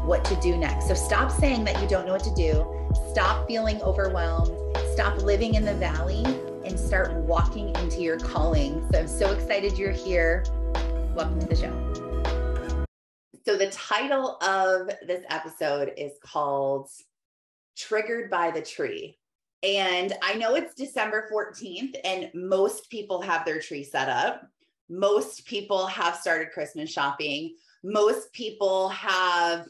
what to do next. So stop saying that you don't know what to do. Stop feeling overwhelmed stop living in the valley and start walking into your calling. So I'm so excited you're here. Welcome to the show. So the title of this episode is called Triggered by the Tree. And I know it's December 14th, and most people have their tree set up. Most people have started Christmas shopping. Most people have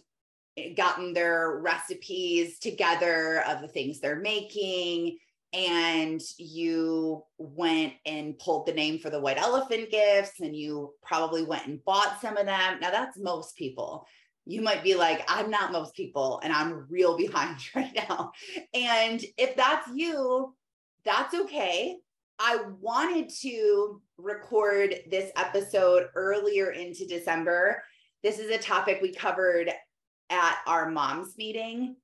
gotten their recipes together of the things they're making and you went and pulled the name for the white elephant gifts and you probably went and bought some of them. Now that's most people. You might be like, I'm not most people and I'm real behind right now. And if that's you, that's okay. I wanted to record this episode earlier into December. This is a topic we covered at our mom's meeting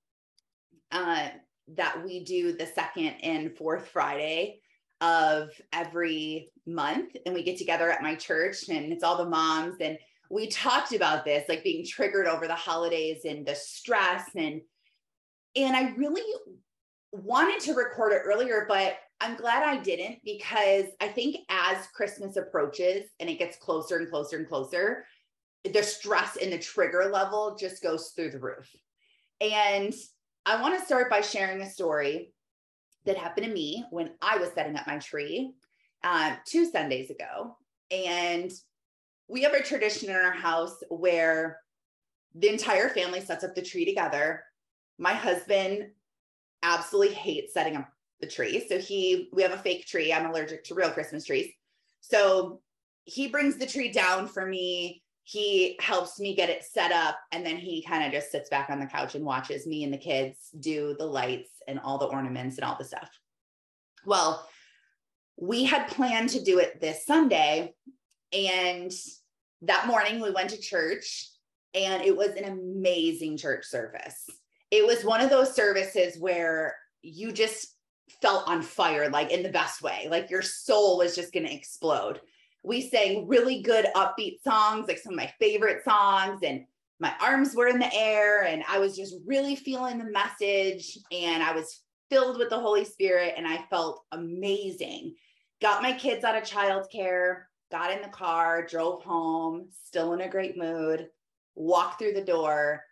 uh, that we do the second and fourth Friday of every month. And we get together at my church, and it's all the moms. And we talked about this, like being triggered over the holidays and the stress. And and I really wanted to record it earlier, but I'm glad I didn't because I think as Christmas approaches and it gets closer and closer and closer, the stress and the trigger level just goes through the roof. And I want to start by sharing a story that happened to me when I was setting up my tree uh, two Sundays ago. And we have a tradition in our house where the entire family sets up the tree together. My husband absolutely hates setting up the tree. So he, we have a fake tree. I'm allergic to real Christmas trees. So he brings the tree down for me he helps me get it set up and then he kind of just sits back on the couch and watches me and the kids do the lights and all the ornaments and all the stuff. Well, we had planned to do it this Sunday and that morning we went to church and it was an amazing church service. It was one of those services where you just felt on fire like in the best way, like your soul was just going to explode we sang really good upbeat songs, like some of my favorite songs, and my arms were in the air, and I was just really feeling the message, and I was filled with the Holy Spirit, and I felt amazing. Got my kids out of childcare, got in the car, drove home, still in a great mood, walked through the door,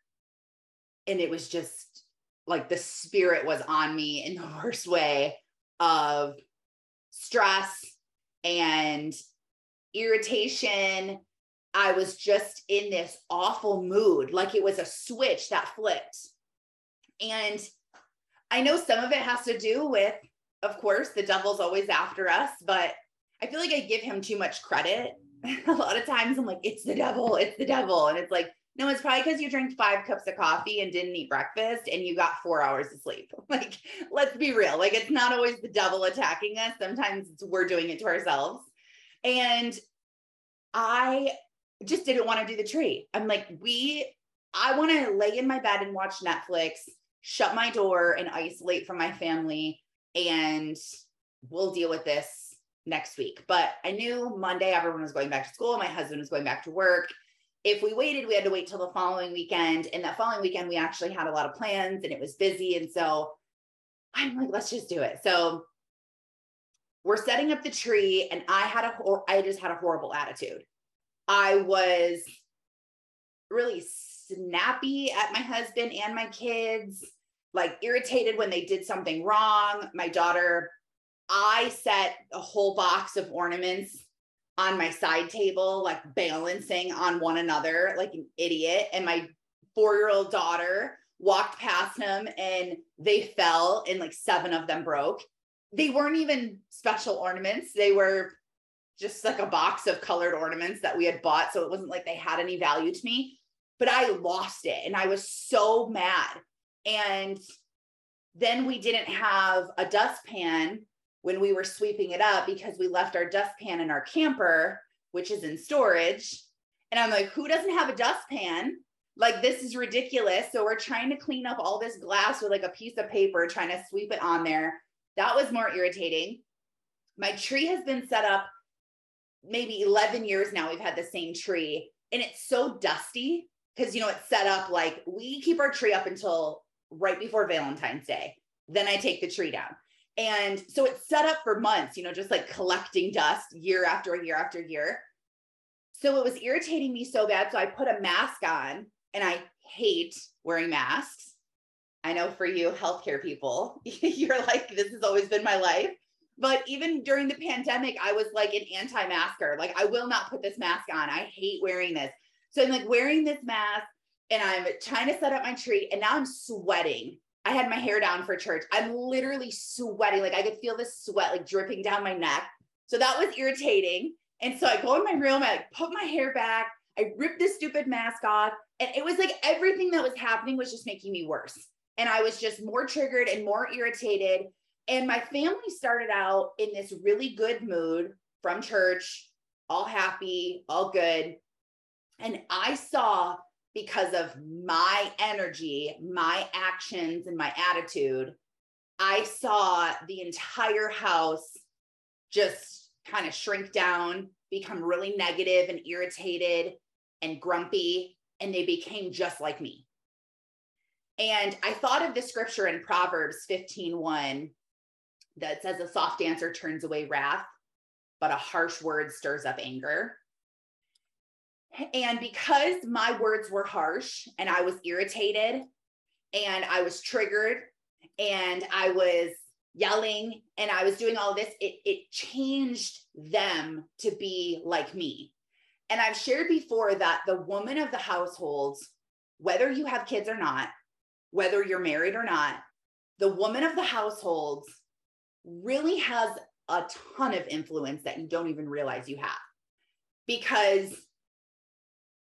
and it was just like the spirit was on me in the worst way of stress and irritation. I was just in this awful mood, like it was a switch that flipped. And I know some of it has to do with, of course, the devil's always after us, but I feel like I give him too much credit. a lot of times I'm like, it's the devil, it's the devil. And it's like, no, it's probably because you drank five cups of coffee and didn't eat breakfast and you got four hours of sleep. Like, let's be real. Like, it's not always the devil attacking us. Sometimes we're doing it to ourselves. And I just didn't want to do the tree. I'm like, we, I want to lay in my bed and watch Netflix, shut my door and isolate from my family, and we'll deal with this next week. But I knew Monday everyone was going back to school. My husband was going back to work. If we waited, we had to wait till the following weekend. And that following weekend, we actually had a lot of plans and it was busy. And so I'm like, let's just do it. So we're setting up the tree and I had a hor- I just had a horrible attitude. I was really snappy at my husband and my kids, like irritated when they did something wrong. My daughter, I set a whole box of ornaments on my side table, like balancing on one another like an idiot. And my four year old daughter walked past them and they fell and like seven of them broke they weren't even special ornaments. They were just like a box of colored ornaments that we had bought. So it wasn't like they had any value to me, but I lost it and I was so mad. And then we didn't have a dustpan when we were sweeping it up because we left our dustpan in our camper, which is in storage. And I'm like, who doesn't have a dustpan? Like, this is ridiculous. So we're trying to clean up all this glass with like a piece of paper, trying to sweep it on there. That was more irritating. My tree has been set up maybe 11 years now. We've had the same tree and it's so dusty because, you know, it's set up like we keep our tree up until right before Valentine's Day. Then I take the tree down. And so it's set up for months, you know, just like collecting dust year after year after year. So it was irritating me so bad. So I put a mask on and I hate wearing masks. I know for you, healthcare people, you're like, this has always been my life. But even during the pandemic, I was like an anti masker. Like, I will not put this mask on. I hate wearing this. So I'm like wearing this mask and I'm trying to set up my tree. And now I'm sweating. I had my hair down for church. I'm literally sweating. Like, I could feel the sweat like dripping down my neck. So that was irritating. And so I go in my room, I like, put my hair back, I ripped this stupid mask off. And it was like everything that was happening was just making me worse. And I was just more triggered and more irritated. And my family started out in this really good mood from church, all happy, all good. And I saw because of my energy, my actions, and my attitude, I saw the entire house just kind of shrink down, become really negative and irritated and grumpy, and they became just like me. And I thought of the scripture in Proverbs 15 1 that says, A soft answer turns away wrath, but a harsh word stirs up anger. And because my words were harsh and I was irritated and I was triggered and I was yelling and I was doing all this, it, it changed them to be like me. And I've shared before that the woman of the household, whether you have kids or not, whether you're married or not, the woman of the household really has a ton of influence that you don't even realize you have. Because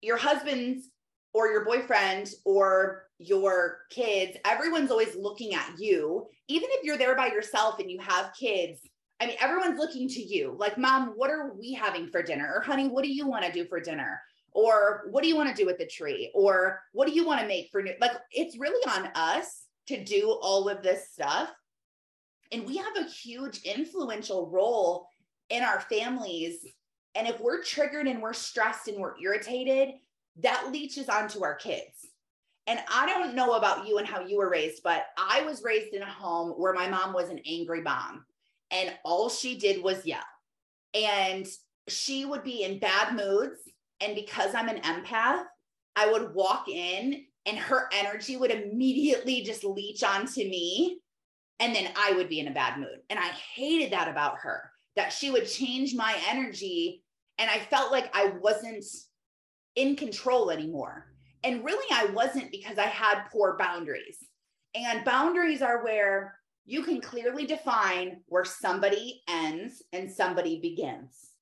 your husband's or your boyfriend or your kids, everyone's always looking at you. Even if you're there by yourself and you have kids, I mean, everyone's looking to you. Like, mom, what are we having for dinner? Or, honey, what do you want to do for dinner? Or, what do you want to do with the tree? Or, what do you want to make for new? Like, it's really on us to do all of this stuff. And we have a huge influential role in our families and if we're triggered and we're stressed and we're irritated, that leaches onto our kids. And I don't know about you and how you were raised, but I was raised in a home where my mom was an angry mom and all she did was yell. And she would be in bad moods. And because I'm an empath, I would walk in and her energy would immediately just leech onto me. And then I would be in a bad mood. And I hated that about her that she would change my energy and I felt like I wasn't in control anymore. And really, I wasn't because I had poor boundaries. And boundaries are where you can clearly define where somebody ends and somebody begins.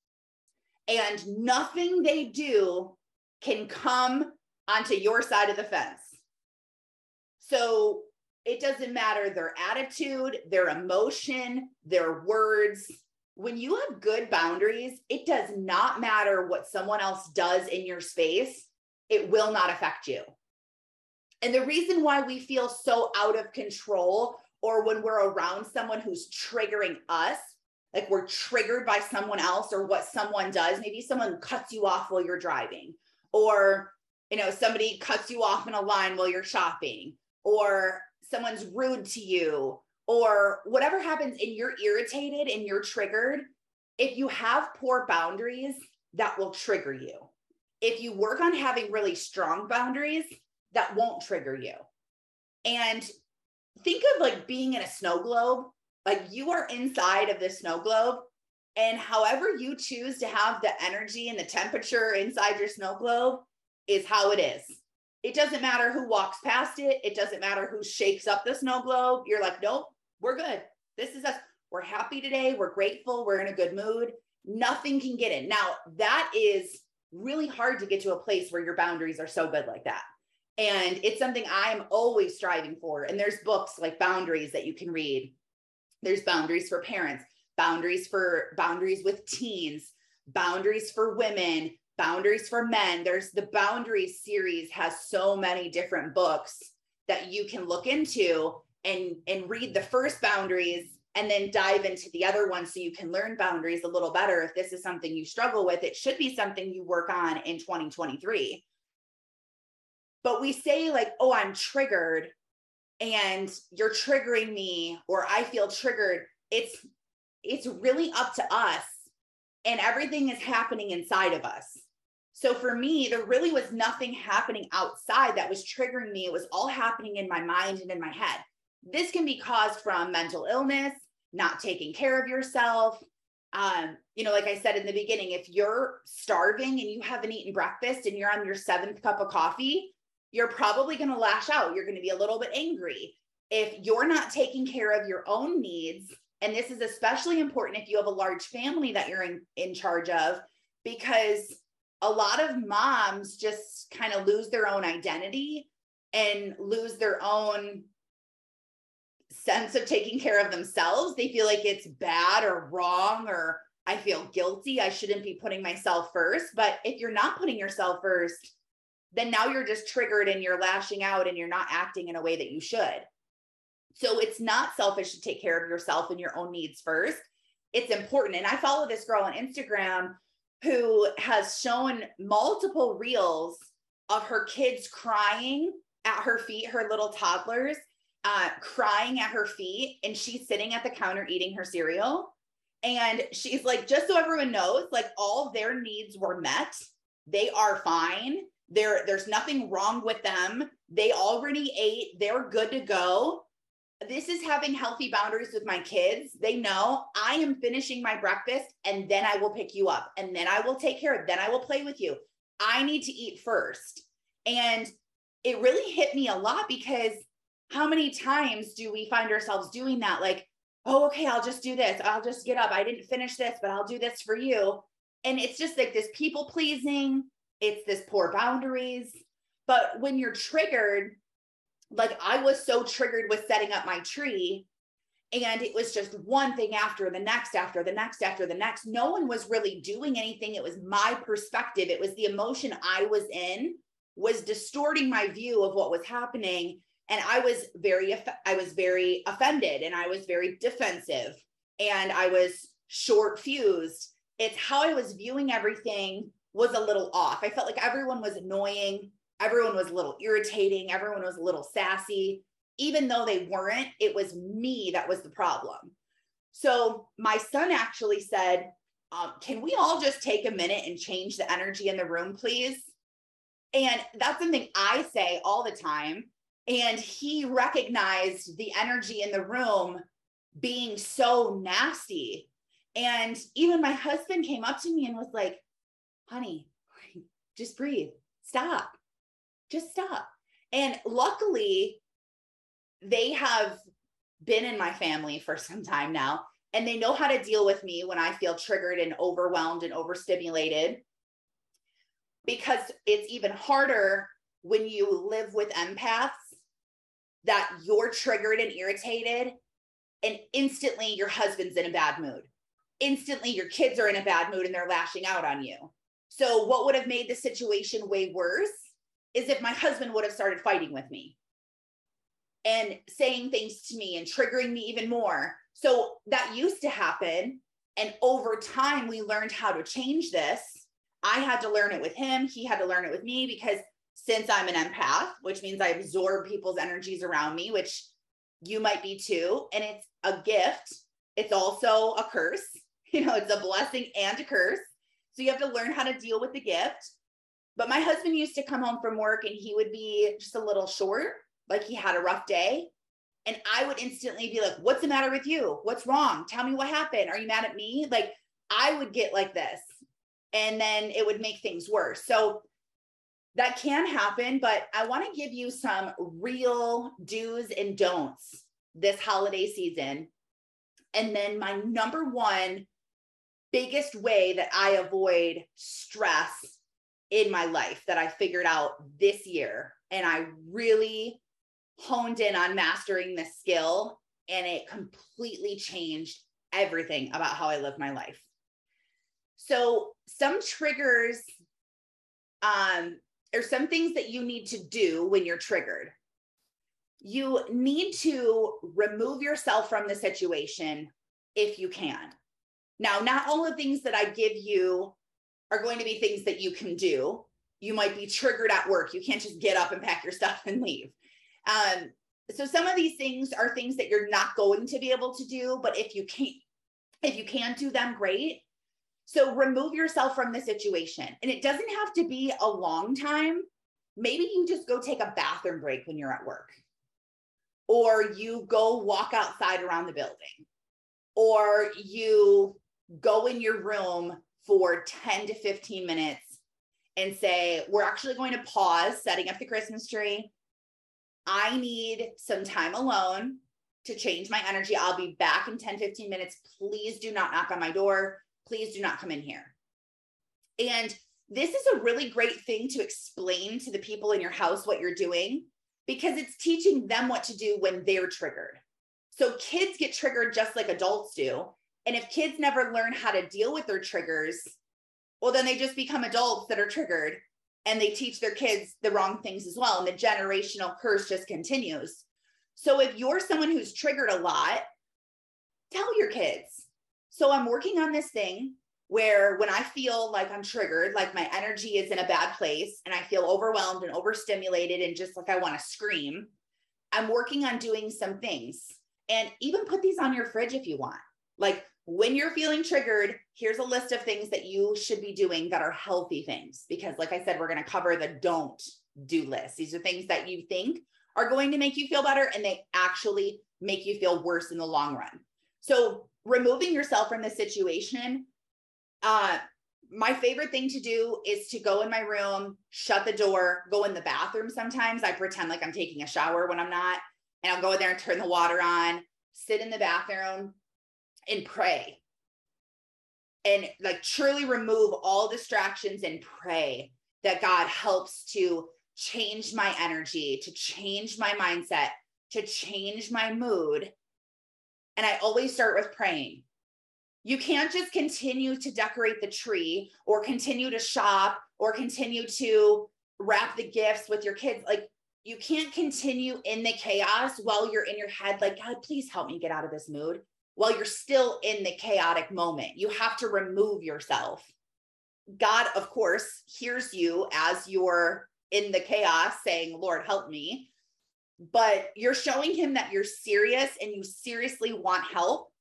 And nothing they do can come onto your side of the fence. So it doesn't matter their attitude, their emotion, their words, when you have good boundaries, it does not matter what someone else does in your space, it will not affect you. And the reason why we feel so out of control, or when we're around someone who's triggering us, like we're triggered by someone else or what someone does, maybe someone cuts you off while you're driving, or you know, somebody cuts you off in a line while you're shopping, or someone's rude to you, or whatever happens and you're irritated and you're triggered, if you have poor boundaries, that will trigger you. If you work on having really strong boundaries, that won't trigger you. And think of like being in a snow globe, like you are inside of the snow globe. And however you choose to have the energy and the temperature inside your snow globe is how it is. It doesn't matter who walks past it. It doesn't matter who shakes up the snow globe. You're like, nope, we're good. This is us. We're happy today. We're grateful. We're in a good mood. Nothing can get in. Now, that is really hard to get to a place where your boundaries are so good like that. And it's something I'm always striving for. And there's books like Boundaries that you can read. There's boundaries for parents, boundaries for boundaries with teens, boundaries for women, boundaries for men. There's the Boundaries series has so many different books that you can look into and and read the first boundaries and then dive into the other one so you can learn boundaries a little better if this is something you struggle with it should be something you work on in 2023 but we say like oh i'm triggered and you're triggering me or i feel triggered it's it's really up to us and everything is happening inside of us. So for me there really was nothing happening outside that was triggering me. It was all happening in my mind and in my head. This can be caused from mental illness not taking care of yourself. Um, you know, like I said in the beginning, if you're starving and you haven't eaten breakfast and you're on your seventh cup of coffee, you're probably going to lash out. You're going to be a little bit angry. If you're not taking care of your own needs, and this is especially important if you have a large family that you're in, in charge of, because a lot of moms just kind of lose their own identity and lose their own sense of taking care of themselves. They feel like it's bad or wrong, or I feel guilty. I shouldn't be putting myself first. But if you're not putting yourself first, then now you're just triggered and you're lashing out and you're not acting in a way that you should. So it's not selfish to take care of yourself and your own needs first. It's important. And I follow this girl on Instagram who has shown multiple reels of her kids crying at her feet, her little toddlers, uh, crying at her feet, and she's sitting at the counter eating her cereal. And she's like, just so everyone knows, like all their needs were met. They are fine. There, there's nothing wrong with them. They already ate. They're good to go. This is having healthy boundaries with my kids. They know I am finishing my breakfast and then I will pick you up and then I will take care of, then I will play with you. I need to eat first. And it really hit me a lot because how many times do we find ourselves doing that? Like, oh, okay, I'll just do this. I'll just get up. I didn't finish this, but I'll do this for you. And it's just like this people pleasing, it's this poor boundaries. But when you're triggered, like I was so triggered with setting up my tree, and it was just one thing after the next, after the next, after the next. No one was really doing anything. It was my perspective, it was the emotion I was in, was distorting my view of what was happening. And I was very, I was very offended and I was very defensive and I was short fused. It's how I was viewing everything was a little off. I felt like everyone was annoying. Everyone was a little irritating. Everyone was a little sassy. Even though they weren't, it was me that was the problem. So my son actually said, um, Can we all just take a minute and change the energy in the room, please? And that's something I say all the time. And he recognized the energy in the room being so nasty. And even my husband came up to me and was like, honey, just breathe, stop, just stop. And luckily, they have been in my family for some time now, and they know how to deal with me when I feel triggered and overwhelmed and overstimulated. Because it's even harder when you live with empaths that you're triggered and irritated, and instantly your husband's in a bad mood. Instantly, your kids are in a bad mood and they're lashing out on you. So, what would have made the situation way worse is if my husband would have started fighting with me and saying things to me and triggering me even more. So, that used to happen. And over time, we learned how to change this. I had to learn it with him. He had to learn it with me because since I'm an empath, which means I absorb people's energies around me, which you might be too, and it's a gift, it's also a curse. You know, it's a blessing and a curse. So you have to learn how to deal with the gift. But my husband used to come home from work and he would be just a little short, like he had a rough day. And I would instantly be like, What's the matter with you? What's wrong? Tell me what happened. Are you mad at me? Like, I would get like this. And then it would make things worse. So that can happen, but I want to give you some real do's and don'ts this holiday season. And then my number one biggest way that I avoid stress in my life that I figured out this year and I really honed in on mastering this skill and it completely changed everything about how I live my life. So, some triggers um or some things that you need to do when you're triggered. You need to remove yourself from the situation if you can. Now, not all the things that I give you are going to be things that you can do. You might be triggered at work. You can't just get up and pack your stuff and leave. Um, so some of these things are things that you're not going to be able to do, but if you can't, if you can't do them, great. So remove yourself from the situation. And it doesn't have to be a long time. Maybe you just go take a bathroom break when you're at work, or you go walk outside around the building, or you go in your room for 10 to 15 minutes and say, We're actually going to pause setting up the Christmas tree. I need some time alone to change my energy. I'll be back in 10, 15 minutes. Please do not knock on my door. Please do not come in here. And this is a really great thing to explain to the people in your house what you're doing because it's teaching them what to do when they're triggered. So kids get triggered just like adults do. And if kids never learn how to deal with their triggers, well, then they just become adults that are triggered and they teach their kids the wrong things as well. And the generational curse just continues. So if you're someone who's triggered a lot, tell your kids. So I'm working on this thing where when I feel like I'm triggered, like my energy is in a bad place and I feel overwhelmed and overstimulated and just like I want to scream, I'm working on doing some things. And even put these on your fridge if you want. Like when you're feeling triggered, here's a list of things that you should be doing that are healthy things. Because, like I said, we're going to cover the don't do list. These are things that you think are going to make you feel better and they actually make you feel worse in the long run. So, removing yourself from the situation, uh, my favorite thing to do is to go in my room, shut the door, go in the bathroom. Sometimes I pretend like I'm taking a shower when I'm not, and I'll go in there and turn the water on, sit in the bathroom, and pray and like truly remove all distractions and pray that God helps to change my energy, to change my mindset, to change my mood. And I always start with praying. You can't just continue to decorate the tree or continue to shop or continue to wrap the gifts with your kids. Like, you can't continue in the chaos while you're in your head, like, God, please help me get out of this mood while you're still in the chaotic moment. You have to remove yourself. God, of course, hears you as you're in the chaos saying, Lord, help me. But you're showing him that you're serious and you seriously want help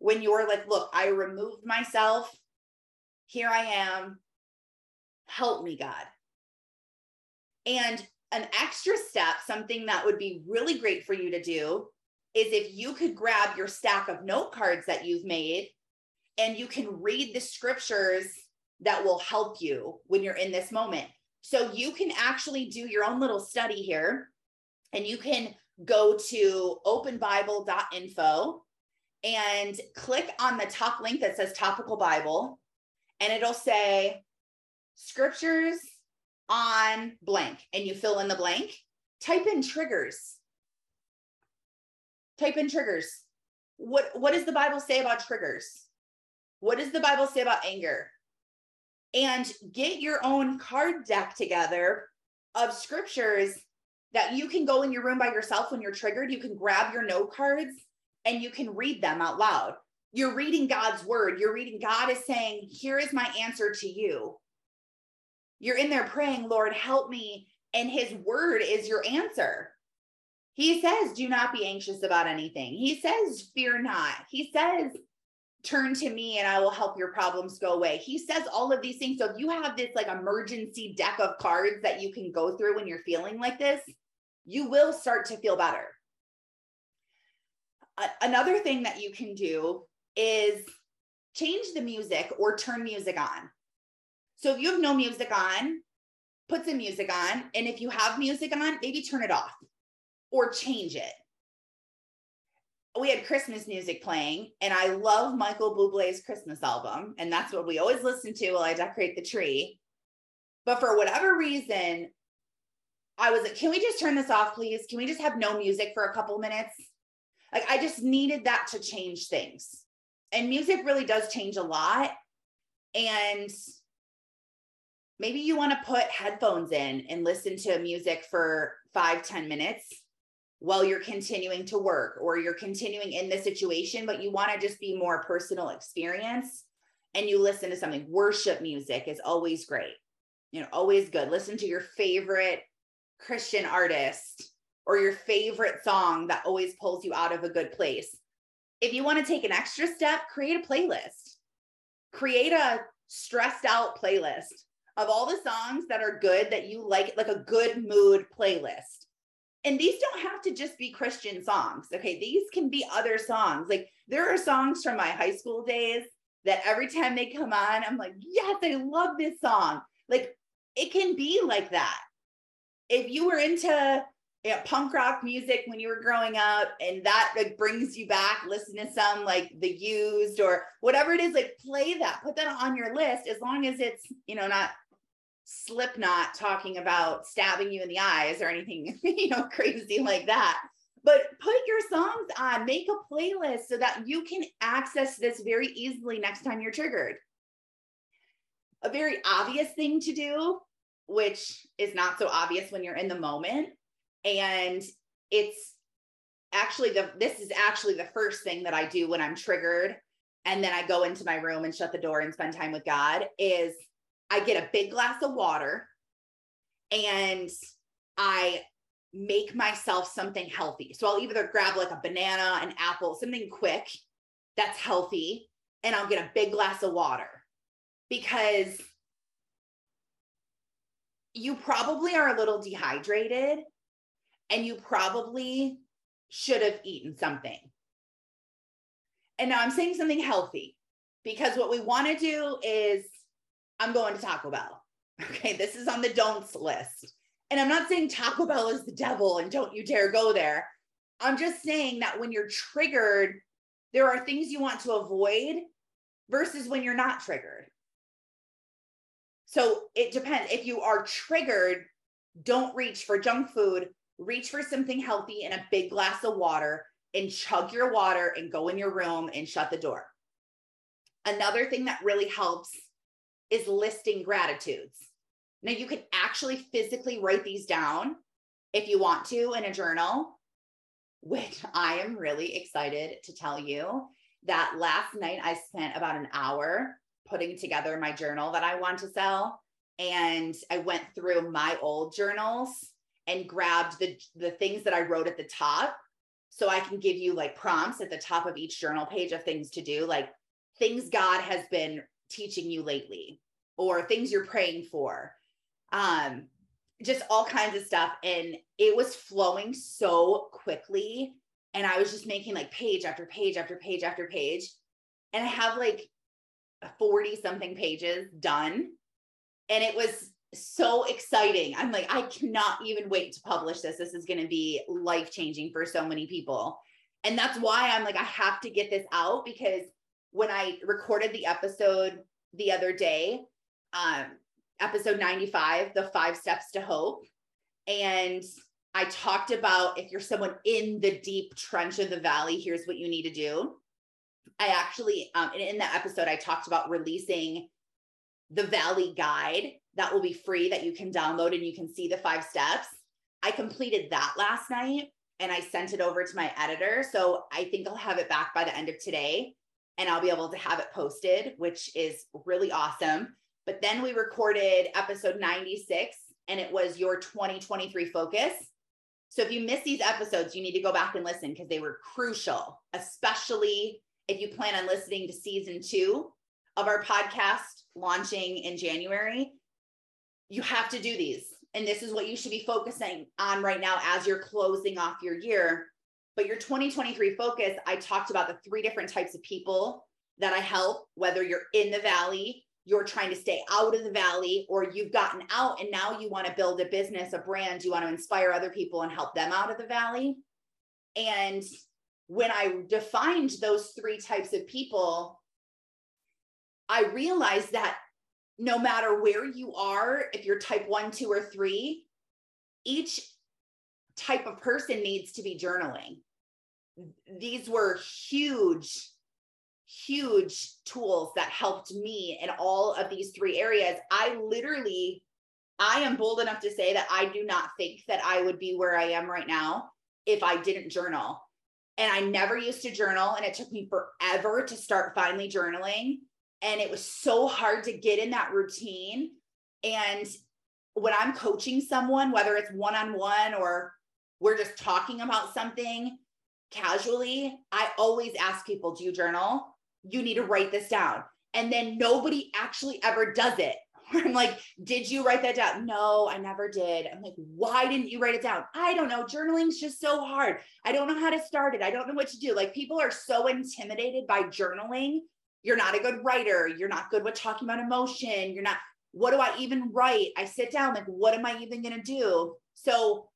when you're like, look, I removed myself. Here I am. Help me, God. And an extra step, something that would be really great for you to do, is if you could grab your stack of note cards that you've made and you can read the scriptures that will help you when you're in this moment. So you can actually do your own little study here and you can go to openbible.info and click on the top link that says topical Bible and it'll say scriptures on blank and you fill in the blank. Type in triggers type in triggers. What what does the Bible say about triggers? What does the Bible say about anger? And get your own card deck together of scriptures that you can go in your room by yourself when you're triggered. You can grab your note cards and you can read them out loud. You're reading God's word. You're reading, God is saying, Here is my answer to you. You're in there praying, Lord, help me. And his word is your answer. He says, do not be anxious about anything. He says, fear not. He says, turn to me and I will help your problems go away. He says all of these things. So if you have this like emergency deck of cards that you can go through when you're feeling like this, you will start to feel better. another thing that you can do is change the music or turn music on. So if you have no music on, put some music on. And if you have music on, maybe turn it off or change it. We had Christmas music playing, and I love Michael Bublé's Christmas album, and that's what we always listen to while I decorate the tree. But for whatever reason, I was like, can we just turn this off, please? Can we just have no music for a couple minutes? Like, I just needed that to change things. And music really does change a lot. And maybe you want to put headphones in and listen to music for five ten minutes while you're continuing to work or you're continuing in the situation, but you want to just be more personal experience and you listen to something. Worship music is always great, you know, always good. Listen to your favorite Christian artist or your favorite song that always pulls you out of a good place. If you want to take an extra step, create a playlist. Create a stressed out playlist of all the songs that are good that you like, like a good mood playlist. And these don't have to just be Christian songs. Okay. These can be other songs. Like there are songs from my high school days that every time they come on, I'm like, yes, I love this song. Like it can be like that. If you were into you know, punk rock music when you were growing up and that like brings you back listen to some like the used or whatever it is like play that put that on your list as long as it's you know not slipknot talking about stabbing you in the eyes or anything you know crazy like that. But put your songs on make a playlist so that you can access this very easily next time you're triggered. A very obvious thing to do which is not so obvious when you're in the moment and it's actually the this is actually the first thing that I do when I'm triggered and then I go into my room and shut the door and spend time with God is I get a big glass of water and I make myself something healthy. So I'll either grab like a banana, an apple, something quick that's healthy, and I'll get a big glass of water because you probably are a little dehydrated and you probably should have eaten something. And now I'm saying something healthy because what we want to do is I'm going to Taco Bell. Okay, this is on the don'ts list. And I'm not saying Taco Bell is the devil and don't you dare go there. I'm just saying that when you're triggered, there are things you want to avoid versus when you're not triggered. So it depends. If you are triggered, don't reach for junk food reach for something healthy and a big glass of water and chug your water and go in your room and shut the door. Another thing that really helps is listing gratitudes. Now, you can actually physically write these down if you want to in a journal, which I am really excited to tell you that last night I spent about an hour putting together my journal that I want to sell. And I went through my old journals and grabbed the the things that I wrote at the top so I can give you like prompts at the top of each journal page of things to do like things God has been teaching you lately or things you're praying for um just all kinds of stuff and it was flowing so quickly and I was just making like page after page after page after page and I have like 40 something pages done and it was so exciting. I'm like, I cannot even wait to publish this. This is going to be life changing for so many people. And that's why I'm like, I have to get this out because when I recorded the episode the other day, um, episode 95, the five steps to hope. And I talked about if you're someone in the deep trench of the valley, here's what you need to do. I actually, um, in that episode, I talked about releasing the Valley Guide that will be free that you can download and you can see the five steps. I completed that last night and I sent it over to my editor. So I think I'll have it back by the end of today and I'll be able to have it posted, which is really awesome. But then we recorded episode 96 and it was your 2023 focus. So if you miss these episodes, you need to go back and listen because they were crucial, especially if you plan on listening to season two of our podcast launching in January, you have to do these. And this is what you should be focusing on right now as you're closing off your year. But your 2023 focus, I talked about the three different types of people that I help, whether you're in the valley, you're trying to stay out of the valley, or you've gotten out and now you want to build a business, a brand, you want to inspire other people and help them out of the valley. And when I defined those three types of people, I realized that no matter where you are, if you're type one, two, or three, each type of person needs to be journaling. These were huge, huge tools that helped me in all of these three areas. I literally, I am bold enough to say that I do not think that I would be where I am right now if I didn't journal. And I never used to journal, and it took me forever to start finally journaling. And it was so hard to get in that routine. And when I'm coaching someone, whether it's one on one or we're just talking about something casually, I always ask people, Do you journal? You need to write this down. And then nobody actually ever does it. I'm like, Did you write that down? No, I never did. I'm like, Why didn't you write it down? I don't know. Journaling's just so hard. I don't know how to start it. I don't know what to do. Like, people are so intimidated by journaling. You're not a good writer. You're not good with talking about emotion. You're not, what do I even write? I sit down, like, what am I even going to do? So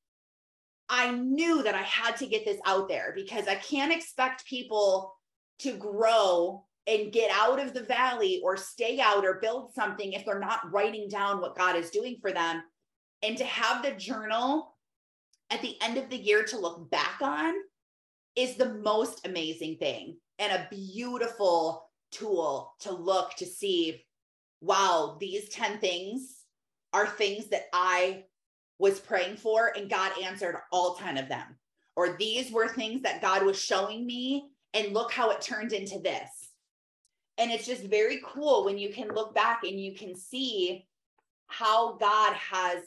I knew that I had to get this out there because I can't expect people to grow and get out of the valley or stay out or build something if they're not writing down what God is doing for them. And to have the journal at the end of the year to look back on is the most amazing thing and a beautiful tool to look to see wow, these 10 things are things that I was praying for and God answered all 10 of them. Or these were things that God was showing me and look how it turned into this. And it's just very cool when you can look back and you can see how God has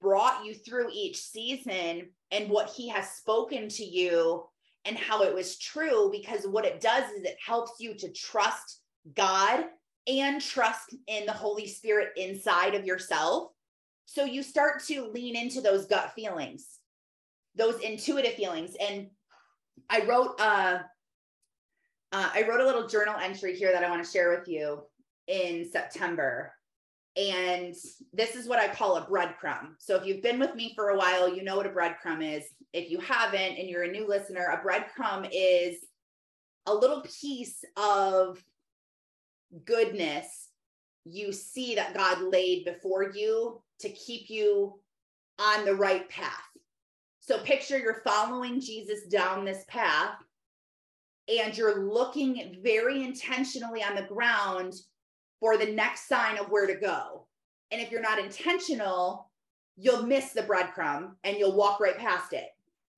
brought you through each season and what he has spoken to you and how it was true because what it does is it helps you to trust God and trust in the Holy Spirit inside of yourself. So you start to lean into those gut feelings, those intuitive feelings. And I wrote uh, uh I wrote a little journal entry here that I want to share with you in September. And this is what I call a breadcrumb. So if you've been with me for a while, you know what a breadcrumb is. If you haven't and you're a new listener, a breadcrumb is a little piece of goodness you see that God laid before you to keep you on the right path. So picture you're following Jesus down this path and you're looking very intentionally on the ground for the next sign of where to go. And if you're not intentional, you'll miss the breadcrumb and you'll walk right past it.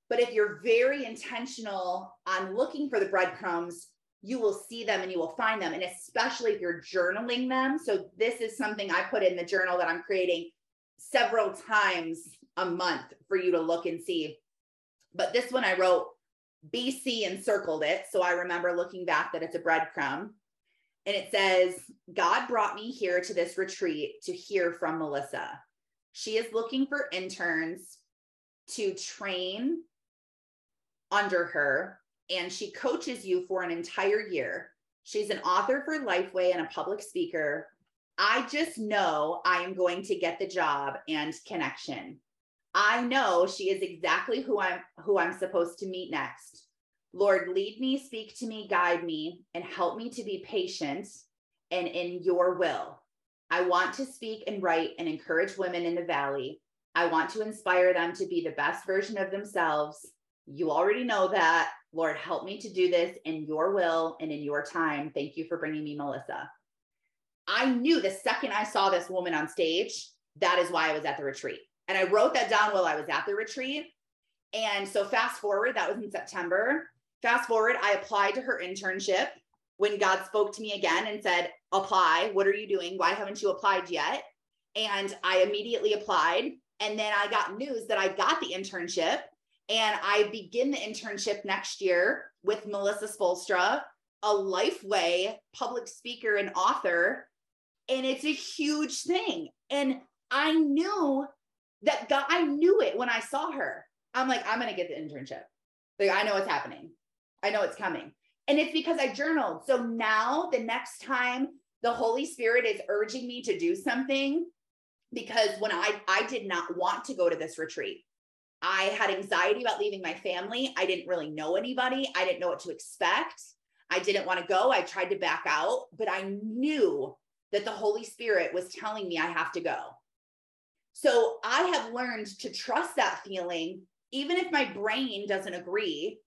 But if you're very intentional on looking for the breadcrumbs, you will see them and you will find them. And especially if you're journaling them. So, this is something I put in the journal that I'm creating several times a month for you to look and see. But this one I wrote BC and circled it. So I remember looking back that it's a breadcrumb. And it says, God brought me here to this retreat to hear from Melissa. She is looking for interns to train under her and she coaches you for an entire year. She's an author for Lifeway and a public speaker. I just know I am going to get the job and connection. I know she is exactly who I'm who I'm supposed to meet next. Lord, lead me, speak to me, guide me, and help me to be patient and in your will. I want to speak and write and encourage women in the valley. I want to inspire them to be the best version of themselves. You already know that. Lord, help me to do this in your will and in your time. Thank you for bringing me Melissa. I knew the second I saw this woman on stage, that is why I was at the retreat. And I wrote that down while I was at the retreat. And so, fast forward, that was in September. Fast forward, I applied to her internship when God spoke to me again and said, Apply. What are you doing? Why haven't you applied yet? And I immediately applied. And then I got news that I got the internship and I begin the internship next year with Melissa Spoelstra, a Lifeway public speaker and author. And it's a huge thing. And I knew that God, I knew it when I saw her. I'm like, I'm going to get the internship. Like, I know what's happening. I know it's coming. And it's because I journaled. So now the next time the Holy Spirit is urging me to do something, because when I I did not want to go to this retreat. I had anxiety about leaving my family. I didn't really know anybody. I didn't know what to expect. I didn't want to go. I tried to back out, but I knew that the Holy Spirit was telling me I have to go. So I have learned to trust that feeling, even if my brain doesn't agree.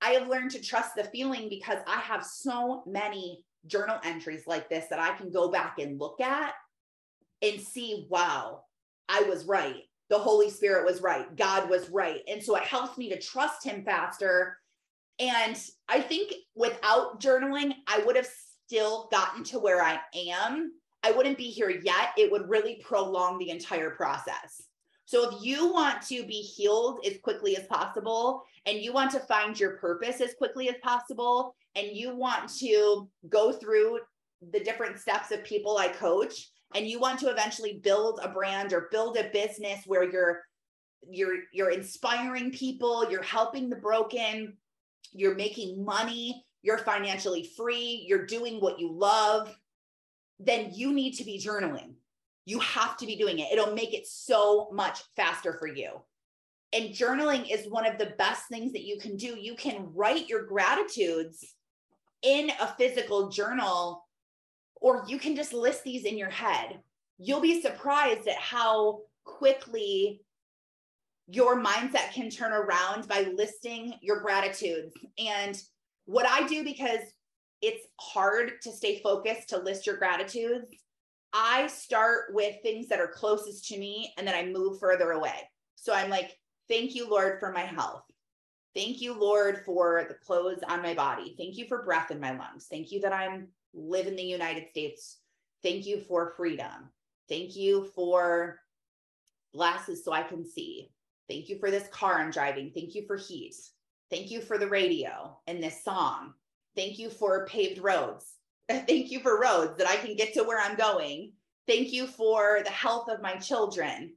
I have learned to trust the feeling because I have so many journal entries like this that I can go back and look at and see, wow, I was right. The Holy Spirit was right. God was right. And so it helps me to trust Him faster. And I think without journaling, I would have still gotten to where I am. I wouldn't be here yet. It would really prolong the entire process. So if you want to be healed as quickly as possible and you want to find your purpose as quickly as possible and you want to go through the different steps of people I coach and you want to eventually build a brand or build a business where you're you're you're inspiring people, you're helping the broken, you're making money, you're financially free, you're doing what you love, then you need to be journaling. You have to be doing it. It'll make it so much faster for you. And journaling is one of the best things that you can do. You can write your gratitudes in a physical journal, or you can just list these in your head. You'll be surprised at how quickly your mindset can turn around by listing your gratitudes. And what I do, because it's hard to stay focused to list your gratitudes, I start with things that are closest to me and then I move further away. So I'm like, thank you, Lord, for my health. Thank you, Lord, for the clothes on my body. Thank you for breath in my lungs. Thank you that I'm live in the United States. Thank you for freedom. Thank you for glasses so I can see. Thank you for this car I'm driving. Thank you for heat. Thank you for the radio and this song. Thank you for paved roads. Thank you for roads that I can get to where I'm going. Thank you for the health of my children.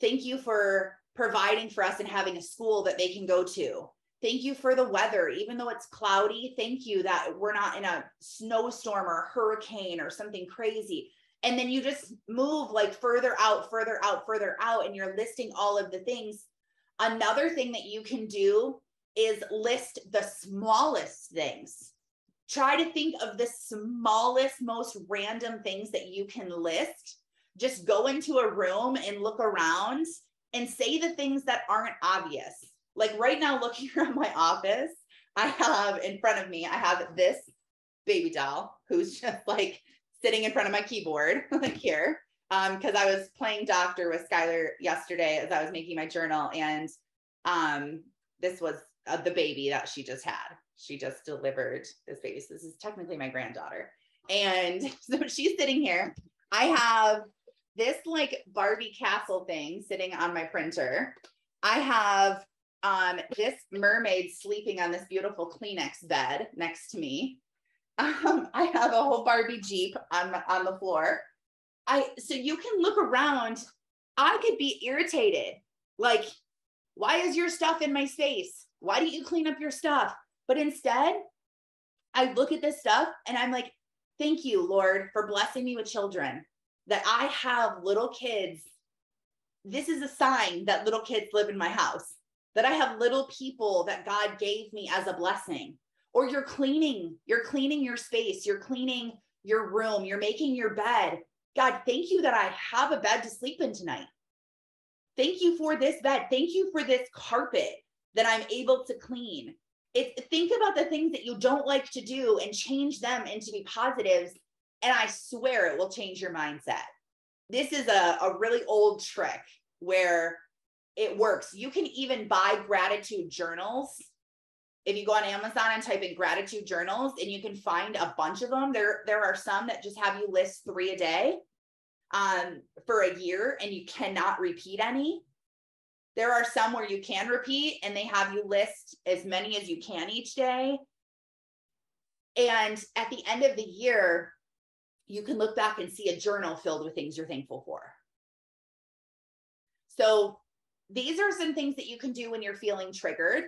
Thank you for providing for us and having a school that they can go to. Thank you for the weather, even though it's cloudy. Thank you that we're not in a snowstorm or a hurricane or something crazy. And then you just move like further out, further out, further out, and you're listing all of the things. Another thing that you can do is list the smallest things. Try to think of the smallest, most random things that you can list. Just go into a room and look around and say the things that aren't obvious. Like right now, looking around my office, I have in front of me, I have this baby doll who's just like sitting in front of my keyboard, like here. Um, because I was playing doctor with Skylar yesterday as I was making my journal, and um, this was uh, the baby that she just had. She just delivered this baby. So this is technically my granddaughter. And so she's sitting here. I have this like Barbie castle thing sitting on my printer. I have um, this mermaid sleeping on this beautiful Kleenex bed next to me. Um, I have a whole Barbie Jeep on, on the floor. I so you can look around. I could be irritated. Like, why is your stuff in my space? Why don't you clean up your stuff? But instead, I look at this stuff and I'm like, thank you, Lord, for blessing me with children, that I have little kids. This is a sign that little kids live in my house, that I have little people that God gave me as a blessing. Or you're cleaning, you're cleaning your space, you're cleaning your room, you're making your bed. God, thank you that I have a bed to sleep in tonight. Thank you for this bed. Thank you for this carpet that I'm able to clean. It, think about the things that you don't like to do and change them into be positives. And I swear it will change your mindset. This is a, a really old trick where it works. You can even buy gratitude journals. If you go on Amazon and type in gratitude journals, and you can find a bunch of them. There, there are some that just have you list three a day um, for a year, and you cannot repeat any. There are some where you can repeat and they have you list as many as you can each day. And at the end of the year, you can look back and see a journal filled with things you're thankful for. So, these are some things that you can do when you're feeling triggered.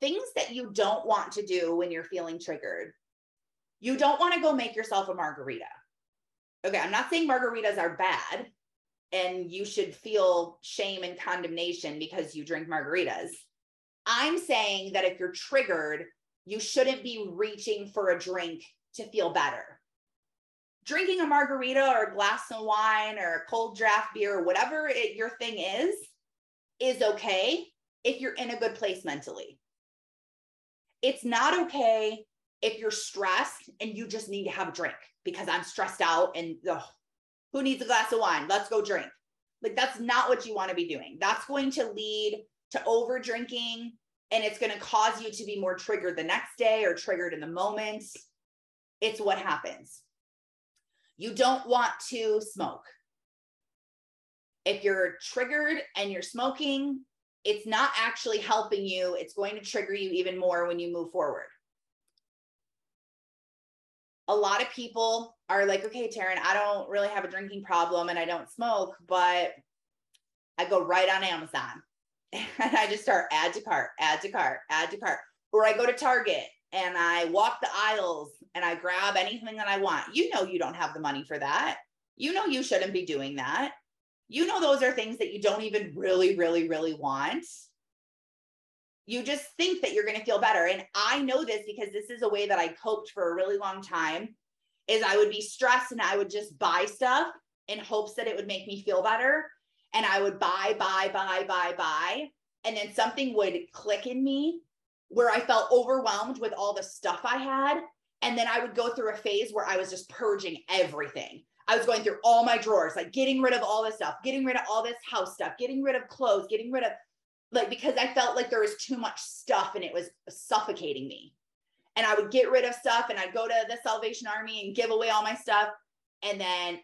Things that you don't want to do when you're feeling triggered. You don't want to go make yourself a margarita. Okay, I'm not saying margaritas are bad and you should feel shame and condemnation because you drink margaritas. I'm saying that if you're triggered, you shouldn't be reaching for a drink to feel better. drinking a margarita or a glass of wine or a cold draft beer or whatever it, your thing is, is okay if you're in a good place mentally. It's not okay if you're stressed and you just need to have a drink because I'm stressed out and ugh, who needs a glass of wine? Let's go drink. Like that's not what you want to be doing. That's going to lead to over drinking and it's going to cause you to be more triggered the next day or triggered in the moment. It's what happens. You don't want to smoke. If you're triggered and you're smoking, it's not actually helping you. It's going to trigger you even more when you move forward. A lot of people are like, okay, Taryn, I don't really have a drinking problem and I don't smoke, but I go right on Amazon and I just start add to cart, add to cart, add to cart. Or I go to Target and I walk the aisles and I grab anything that I want. You know, you don't have the money for that. You know, you shouldn't be doing that. You know, those are things that you don't even really, really, really want. You just think that you're going to feel better. And I know this because this is a way that I coped for a really long time is I would be stressed and I would just buy stuff in hopes that it would make me feel better. And I would buy, buy, buy, buy, buy. And then something would click in me where I felt overwhelmed with all the stuff I had. And then I would go through a phase where I was just purging everything. I was going through all my drawers, like getting rid of all this stuff, getting rid of all this house stuff, getting rid of clothes, getting rid of like because I felt like there was too much stuff and it was suffocating me. And I would get rid of stuff and I'd go to the Salvation Army and give away all my stuff. And then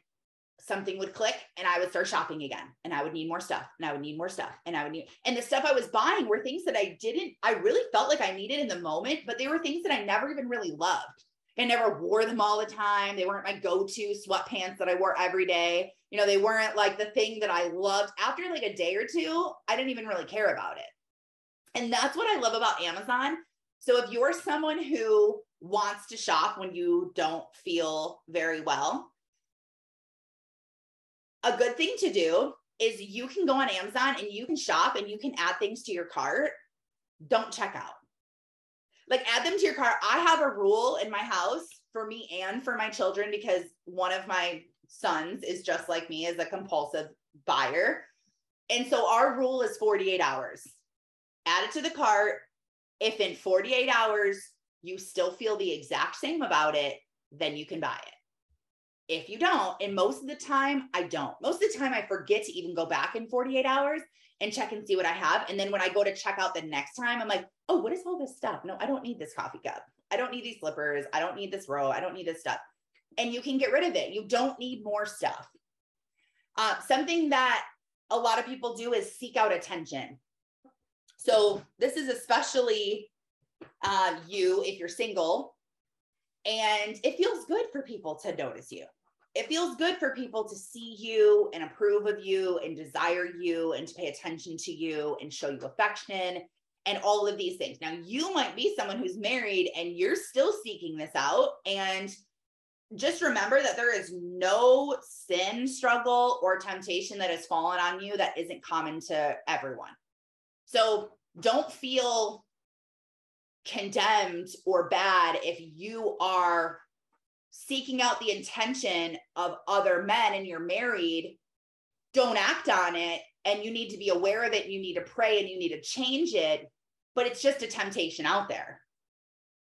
something would click and I would start shopping again and I would need more stuff and I would need more stuff and I would need and the stuff I was buying were things that I didn't I really felt like I needed in the moment but they were things that I never even really loved. I never wore them all the time. They weren't my go-to sweatpants that I wore every day. You know, they weren't like the thing that I loved. After like a day or two, I didn't even really care about it. And that's what I love about Amazon. So if you're someone who wants to shop when you don't feel very well, a good thing to do is you can go on Amazon and you can shop and you can add things to your cart. Don't check out. Like add them to your cart. I have a rule in my house for me and for my children because one of my sons is just like me as a compulsive buyer. And so our rule is 48 hours. Add it to the cart. If in 48 hours you still feel the exact same about it, then you can buy it. If you don't, and most of the time I don't. Most of the time I forget to even go back in 48 hours and check and see what I have. And then when I go to check out the next time, I'm like, oh, what is all this stuff? No, I don't need this coffee cup. I don't need these slippers. I don't need this row. I don't need this stuff. And you can get rid of it. You don't need more stuff. Uh, something that a lot of people do is seek out attention. So this is especially uh, you if you're single, and it feels good for people to notice you it feels good for people to see you and approve of you and desire you and to pay attention to you and show you affection and all of these things. Now, you might be someone who's married and you're still seeking this out. And just remember that there is no sin, struggle, or temptation that has fallen on you that isn't common to everyone. So don't feel condemned or bad if you are seeking out the intention of other men and you're married, don't act on it. And you need to be aware of it. You need to pray and you need to change it. But it's just a temptation out there.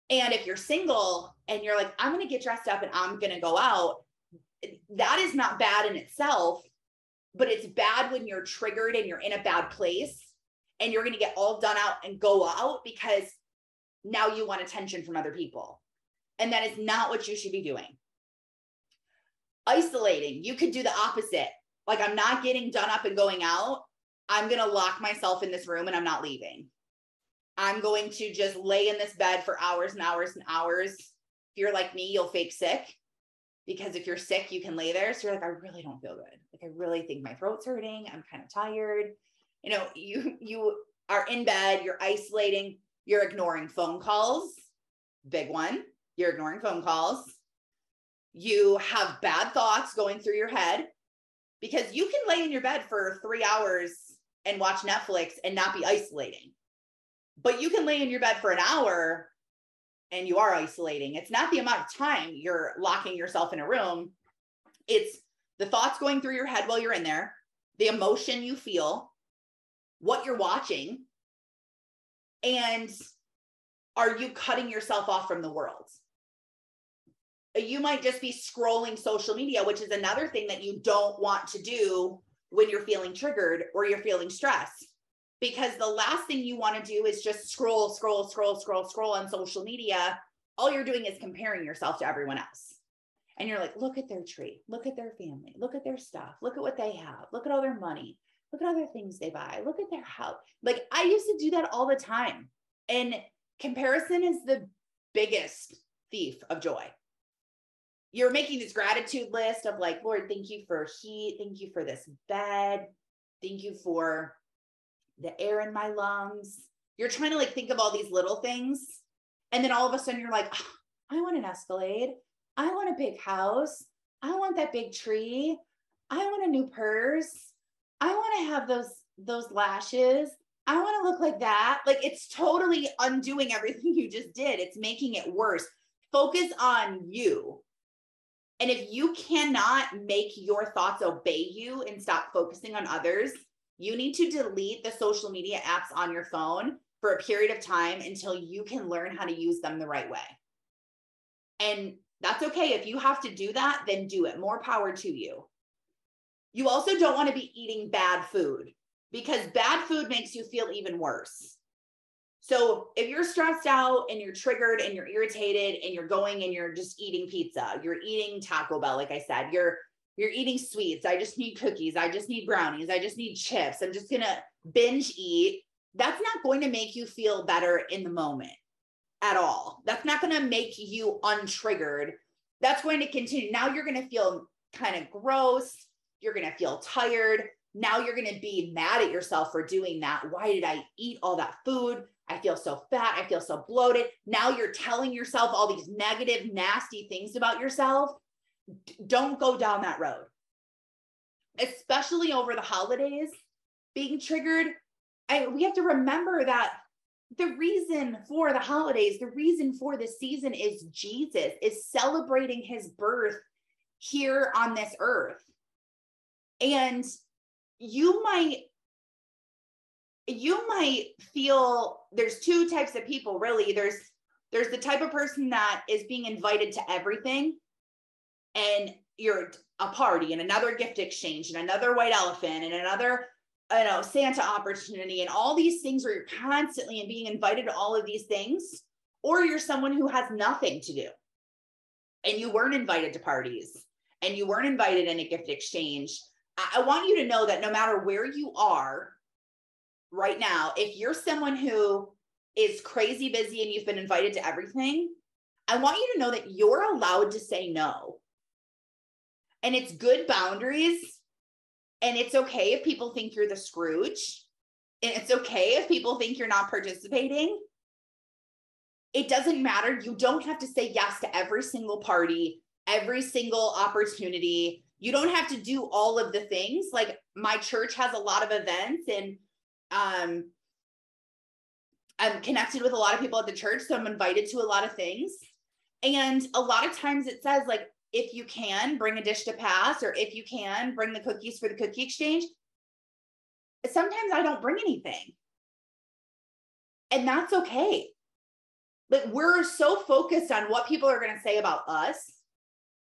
And if you're single and you're like, I'm going to get dressed up and I'm going to go out, that is not bad in itself. But it's bad when you're triggered and you're in a bad place and you're going to get all done out and go out because now you want attention from other people. And that is not what you should be doing. Isolating, you could do the opposite. Like, I'm not getting done up and going out. I'm going to lock myself in this room and I'm not leaving. I'm going to just lay in this bed for hours and hours and hours. If you're like me, you'll fake sick because if you're sick, you can lay there. So you're like, I really don't feel good. Like, I really think my throat's hurting. I'm kind of tired. You know, you you are in bed, you're isolating, you're ignoring phone calls. Big one you're ignoring phone calls, you have bad thoughts going through your head because you can lay in your bed for three hours and watch Netflix and not be isolating. But you can lay in your bed for an hour and you are isolating, it's not the amount of time you're locking yourself in a room. It's the thoughts going through your head while you're in there, the emotion you feel, what you're watching, and are you cutting yourself off from the world? Uh, you might just be scrolling social media, which is another thing that you don't want to do when you're feeling triggered or you're feeling stressed. Because the last thing you want to do is just scroll, scroll, scroll, scroll, scroll on social media. All you're doing is comparing yourself to everyone else. And you're like, look at their tree, look at their family, look at their stuff, look at what they have, look at all their money, look at all their things they buy, look at their house. Like I used to do that all the time. And comparison is the biggest thief of joy. You're making this gratitude list of like, Lord, thank you for heat. Thank you for this bed. Thank you for the air in my lungs. You're trying to like think of all these little things. And then all of a sudden you're like, oh, I want an Escalade. I want a big house. I want that big tree. I want a new purse. I want to have those those lashes. I want to look like that. Like it's totally undoing everything you just did. It's making it worse. Focus on you. And if you cannot make your thoughts obey you and stop focusing on others, you need to delete the social media apps on your phone for a period of time until you can learn how to use them the right way. And that's okay. If you have to do that, then do it. More power to you. You also don't want to be eating bad food because bad food makes you feel even worse. So if you're stressed out and you're triggered and you're irritated and you're going and you're just eating pizza, you're eating Taco Bell, like I said, you're you're eating sweets. I just need cookies. I just need brownies. I just need chips. I'm just gonna binge eat. That's not going to make you feel better in the moment at all. That's not going to make you untriggered. That's going to continue. Now you're going to feel kind of gross. You're going to feel tired. Now you're going to be mad at yourself for doing that. Why did I eat all that food? I feel so fat. I feel so bloated. Now you're telling yourself all these negative, nasty things about yourself. Don't go down that road, especially over the holidays. Being triggered, I, we have to remember that the reason for the holidays, the reason for the season is Jesus, is celebrating his birth here on this earth. And you might you might feel there's two types of people really there's there's the type of person that is being invited to everything and you're a party and another gift exchange and another white elephant and another you know santa opportunity and all these things where you're constantly and being invited to all of these things or you're someone who has nothing to do. And you weren't invited to parties and you weren't invited in a gift exchange. I, want you to know that no matter where you are right now if you're someone who is crazy busy and you've been invited to everything i want you to know that you're allowed to say no and it's good boundaries and it's okay if people think you're the Scrooge. And it's okay if people think you're not participating. It doesn't matter. You don't have to say yes to every single party, every single opportunity. You don't have to do all of the things. Like my church has a lot of events and um I'm connected with a lot of people at the church, so I'm invited to a lot of things. And a lot of times it says like if you can bring a dish to pass or if you can bring the cookies for the cookie exchange sometimes i don't bring anything. And that's okay. But we're so focused on what people are going to say about us.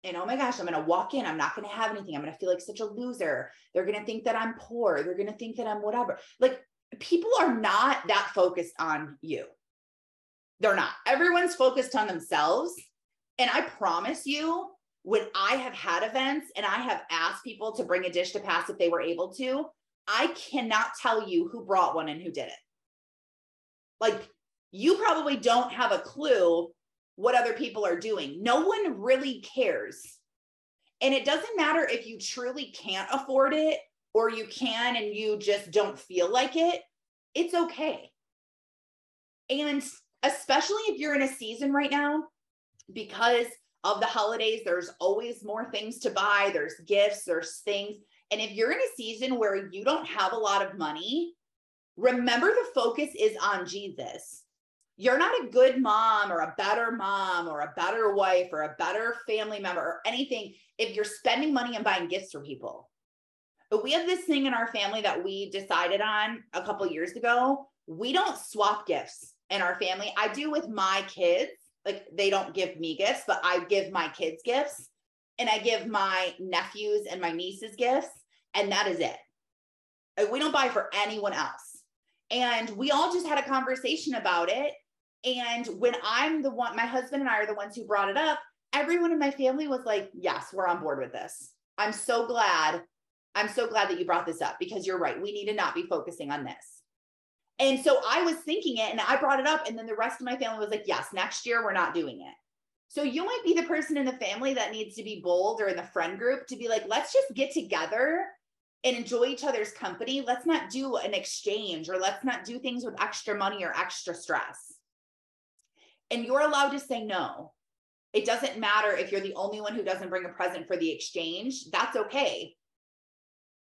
And oh my gosh i'm going to walk in i'm not going to have anything i'm going to feel like such a loser. They're going to think that i'm poor they're going to think that i'm whatever. Like people are not that focused on you. They're not. Everyone's focused on themselves. And i promise you when I have had events and I have asked people to bring a dish to pass if they were able to, I cannot tell you who brought one and who did it. Like, you probably don't have a clue what other people are doing. No one really cares. And it doesn't matter if you truly can't afford it or you can and you just don't feel like it. It's okay. And especially if you're in a season right now, because of the holidays. There's always more things to buy, there's gifts, there's things. And if you're in a season where you don't have a lot of money, remember the focus is on Jesus. you're not a good mom or a better mom or a better wife or a better family member or anything if you're spending money and buying gifts for people. But we have this thing in our family that we decided on a couple years ago. We don't swap gifts in our family. I do with my kids. Like they don't give me gifts, but I give my kids gifts and I give my nephews and my nieces gifts. And that is it. Like, we don't buy for anyone else. And we all just had a conversation about it. And when I'm the one, my husband and I are the ones who brought it up, everyone in my family was like, yes, we're on board with this. I'm so glad. I'm so glad that you brought this up because you're right. We need to not be focusing on this. And so I was thinking it and I brought it up. And then the rest of my family was like, yes, next year we're not doing it. So you might be the person in the family that needs to be bold or in the friend group to be like, let's just get together and enjoy each other's company. Let's not do an exchange or let's not do things with extra money or extra stress. And you're allowed to say no. It doesn't matter if you're the only one who doesn't bring a present for the exchange. That's okay.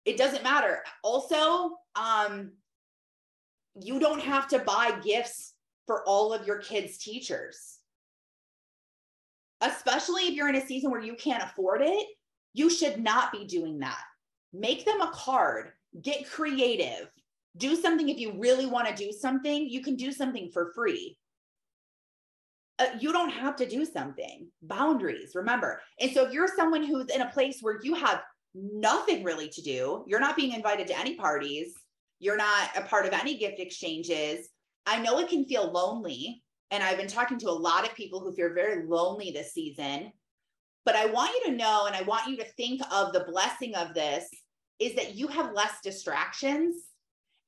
It doesn't matter. Also, um, you don't have to buy gifts for all of your kids' teachers. Especially if you're in a season where you can't afford it, you should not be doing that. Make them a card, get creative, do something. If you really want to do something, you can do something for free. Uh, you don't have to do something. Boundaries, remember. And so if you're someone who's in a place where you have nothing really to do, you're not being invited to any parties, you're not a part of any gift exchanges. I know it can feel lonely. And I've been talking to a lot of people who feel very lonely this season. But I want you to know, and I want you to think of the blessing of this is that you have less distractions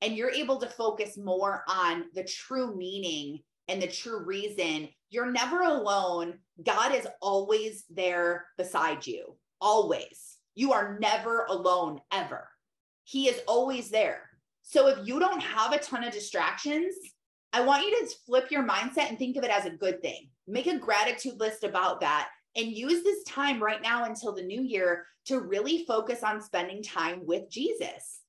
and you're able to focus more on the true meaning and the true reason. You're never alone. God is always there beside you, always. You are never alone, ever. He is always there. So if you don't have a ton of distractions, I want you to flip your mindset and think of it as a good thing. Make a gratitude list about that and use this time right now until the new year to really focus on spending time with Jesus.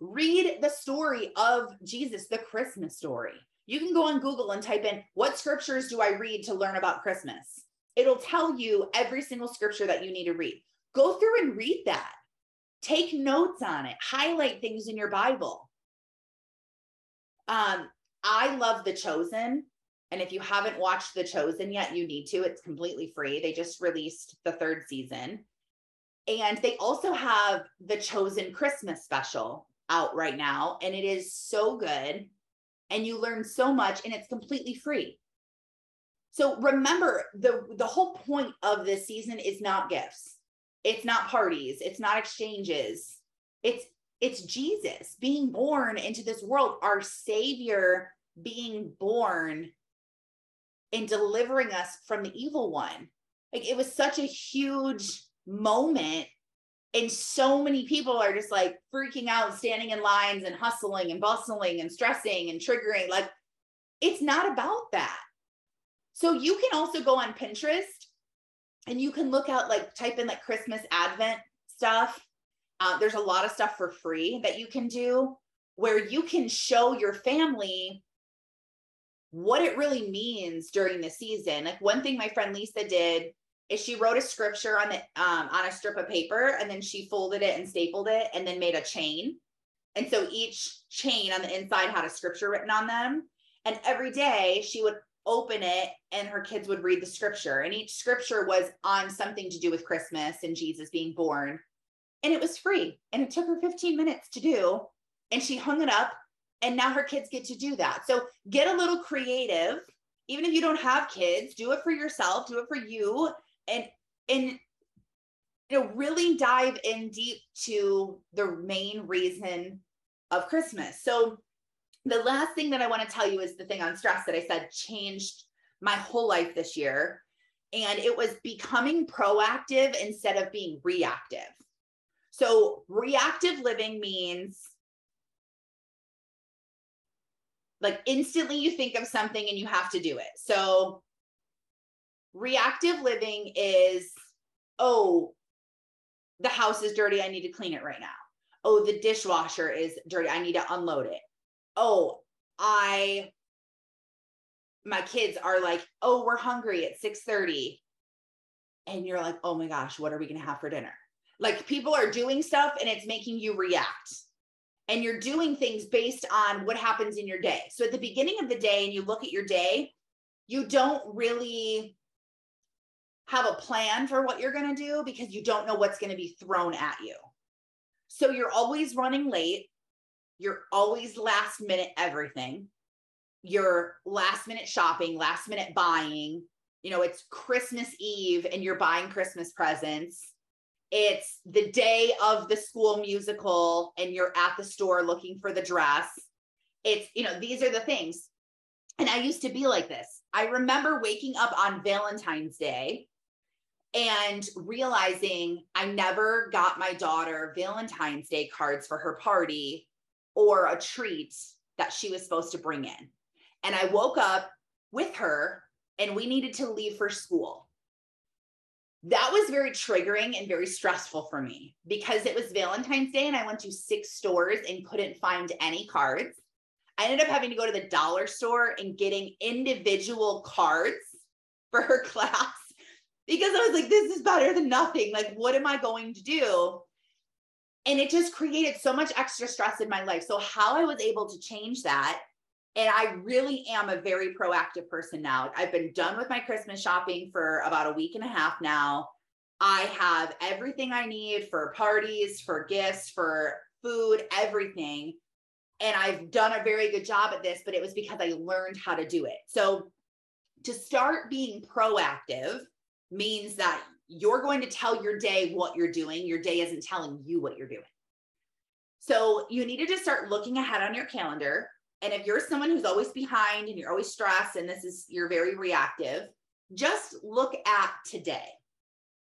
Read the story of Jesus, the Christmas story. You can go on Google and type in, What scriptures do I read to learn about Christmas? It'll tell you every single scripture that you need to read. Go through and read that. Take notes on it, highlight things in your Bible. Um, I love The Chosen. And if you haven't watched The Chosen yet, you need to. It's completely free. They just released the third season. And they also have the Chosen Christmas special out right now. And it is so good. And you learn so much, and it's completely free. So remember, the, the whole point of this season is not gifts it's not parties. It's not exchanges. It's it's jesus being born into this world our savior being born and delivering us from the evil one. Like it was such a huge moment and so many people are just like freaking out standing in lines and hustling and bustling and stressing and triggering. Like it's not about that. So you can also go on pinterest and you can look out like type in like Christmas Advent stuff. Uh, there's a lot of stuff for free that you can do where you can show your family what it really means during the season. Like one thing my friend Lisa did is she wrote a scripture on the um, on a strip of paper and then she folded it and stapled it and then made a chain. And so each chain on the inside had a scripture written on them. And every day she would open it and her kids would read the scripture. And each scripture was on something to do with christmas and jesus being born. And it was free. And it took her 15 minutes to do. And she hung it up. And now her kids get to do that. So get a little creative. Even if you don't have kids do it for yourself. Do it for you. And and you know really dive in deep to the main reason of christmas. So the last thing that I want to tell you is the thing on stress that I said changed my whole life this year. And it was becoming proactive instead of being reactive. So, reactive living means like instantly you think of something and you have to do it. So, reactive living is, oh, the house is dirty. I need to clean it right now. Oh, the dishwasher is dirty. I need to unload it oh, I my kids are like, "Oh, we're hungry at 6:30." And you're like, "Oh my gosh, what are we to have for dinner?" Like people are doing stuff and it's making you react. And you're doing things based on what happens in your day. So at the beginning of the day and you look at your day, you don't really have a plan for what you're going to do because you don't know what's going to be thrown at you. So you're always running late. You're always last minute everything. You're last minute shopping, last minute buying. You know, it's Christmas Eve and you're buying Christmas presents. It's the day of the school musical and you're at the store looking for the dress. It's, you know, these are the things. And I used to be like this. I remember waking up on Valentine's Day and realizing I never got my daughter Valentine's Day cards for her party or a treat that she was supposed to bring in. And I woke up with her and we needed to leave for school. That was very triggering and very stressful for me because it was Valentine's Day and I went to six stores and couldn't find any cards. I ended up having to go to the dollar store and getting individual cards for her class because I was like, this is better than nothing. Like, what am I going to do? And it just created so much extra stress in my life. So, how I was able to change that, and I really am a very proactive person now. I've been done with my Christmas shopping for about a week and a half now. I have everything I need for parties, for gifts, for food, everything. And I've done a very good job at this, but it was because I learned how to do it. So, to start being proactive, means that you're going to tell your day what you're doing. Your day isn't telling you what you're doing. So you need to just start looking ahead on your calendar. And if you're someone who's always behind and you're always stressed and this is you're very reactive, just look at today.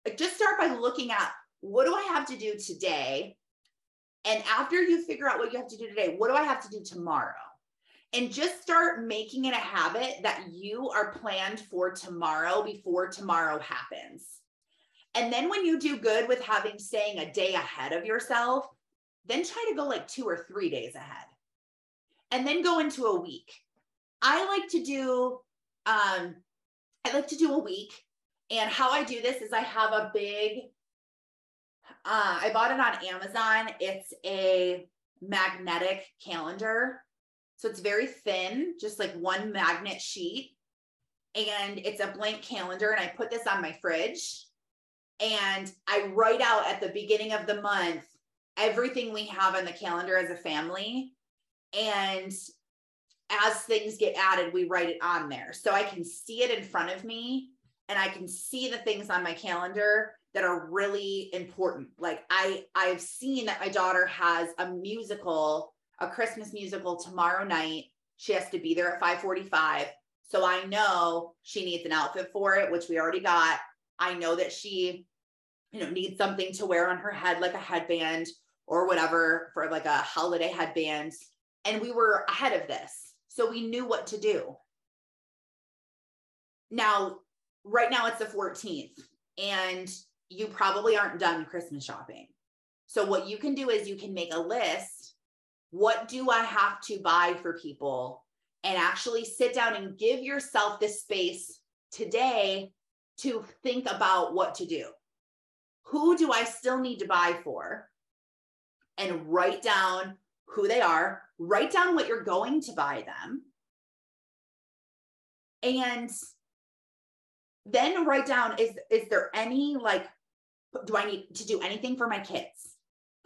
Like just start by looking at what do I have to do today? And after you figure out what you have to do today, what do I have to do tomorrow? and just start making it a habit that you are planned for tomorrow before tomorrow happens. And then when you do good with having staying a day ahead of yourself, then try to go like two or three days ahead. And then go into a week. I like to do um I like to do a week and how I do this is I have a big uh I bought it on Amazon. It's a magnetic calendar so it's very thin, just like one magnet sheet. And it's a blank calendar. And I put this on my fridge. And I write out at the beginning of the month everything we have on the calendar as a family. And as things get added, we write it on there. So I can see it in front of me and I can see the things on my calendar that are really important. Like I I've seen that my daughter has a musical a Christmas musical tomorrow night. She has to be there at 545. So I know she needs an outfit for it, which we already got. I know that she, you know, needs something to wear on her head, like a headband or whatever for like a holiday headband. And we were ahead of this. So we knew what to do. Now, right now it's the 14th, and you probably aren't done Christmas shopping. So, what you can do is you can make a list what do I have to buy for people? And actually sit down and give yourself the space today to think about what to do. Who do I still need to buy for? And write down who they are, write down what you're going to buy them. And then write down is is there any like do I need to do anything for my kids?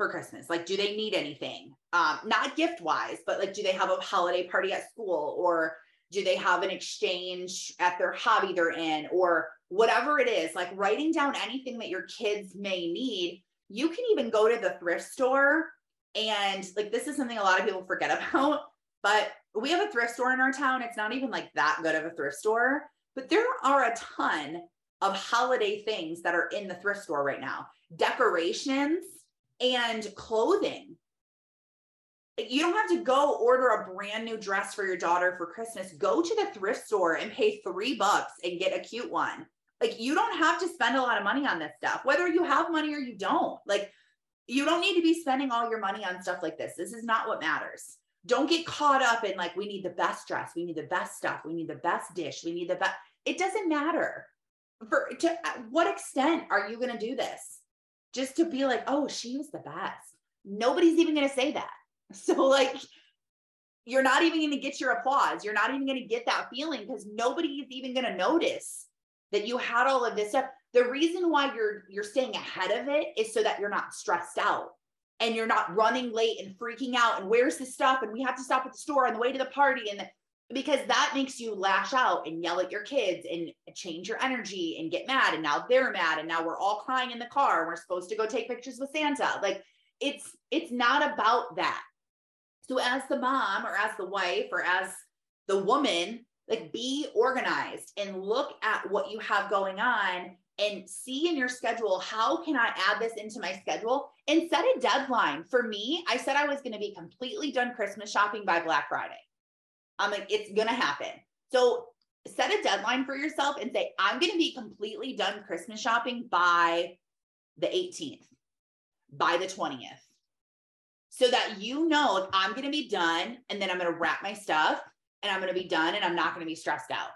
for Christmas? Like, do they need anything? Um, not gift wise, but like, do they have a holiday party at school or do they have an exchange at their hobby they're in or whatever it is? Like, writing down anything that your kids may need. You can even go to the thrift store and like, this is something a lot of people forget about, but we have a thrift store in our town. It's not even like that good of a thrift store, but there are a ton of holiday things that are in the thrift store right now. Decorations, and clothing. You don't have to go order a brand new dress for your daughter for Christmas. Go to the thrift store and pay three bucks and get a cute one. Like, you don't have to spend a lot of money on this stuff, whether you have money or you don't. Like, you don't need to be spending all your money on stuff like this. This is not what matters. don't get caught up in like, we need the best dress, we need the best stuff, we need the best dish, we need the best. It doesn't matter. For to what extent are you going to do this? Just to be like, oh, she was the best. Nobody's even going to say that. So, like, you're not even going to get your applause. You're not even going to get that feeling because nobody is even going to notice that you had all of this stuff. The reason why you're you're staying ahead of it is so that you're not stressed out and you're not running late and freaking out and where's the stuff and we have to stop at the store on the way to the party and the, because that makes you lash out and yell at your kids and change your energy and get mad and now they're mad and now we're all crying in the car and we're supposed to go take pictures with Santa like it's it's not about that so as the mom or as the wife or as the woman like be organized and look at what you have going on and see in your schedule how can I add this into my schedule and set a deadline. For me, I said I was going to be completely done Christmas shopping by Black Friday. I'm like, it's going to happen. So set a deadline for yourself and say, I'm going to be completely done Christmas shopping by the 18th, by the 20th. So that you know, I'm going to be done and then I'm going to wrap my stuff and I'm going to be done and I'm not going to be stressed out.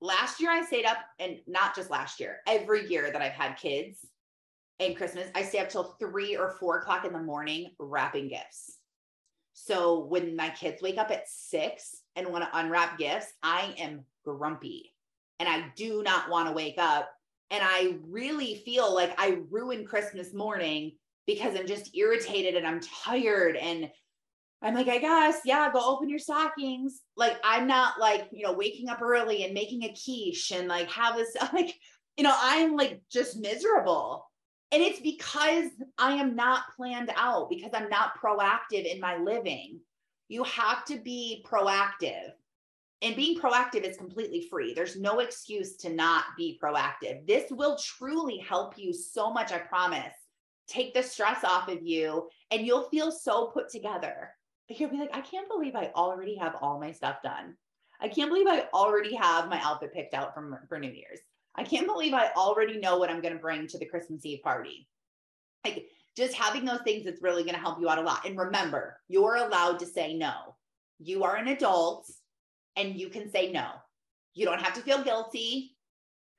Last year, I stayed up, and not just last year, every year that I've had kids and Christmas, I stay up till three or four o'clock in the morning wrapping gifts. So when my kids wake up at six and want to unwrap gifts, I am grumpy and I do not want to wake up. And I really feel like I ruined Christmas morning because I'm just irritated and I'm tired and I'm like, I guess, yeah, go open your stockings. Like, I'm not like, you know, waking up early and making a quiche and like have this, like, you know, I'm like just miserable. And it's because I am not planned out, because I'm not proactive in my living. You have to be proactive. And being proactive is completely free. There's no excuse to not be proactive. This will truly help you so much, I promise. Take the stress off of you, and you'll feel so put together you'll be like, I can't believe I already have all my stuff done. I can't believe I already have my outfit picked out from for New Year's. I can't believe I already know what I'm going to bring to the Christmas Eve party. Like just having those things is really going to help you out a lot. And remember, you're allowed to say no. You are an adult and you can say no. You don't have to feel guilty.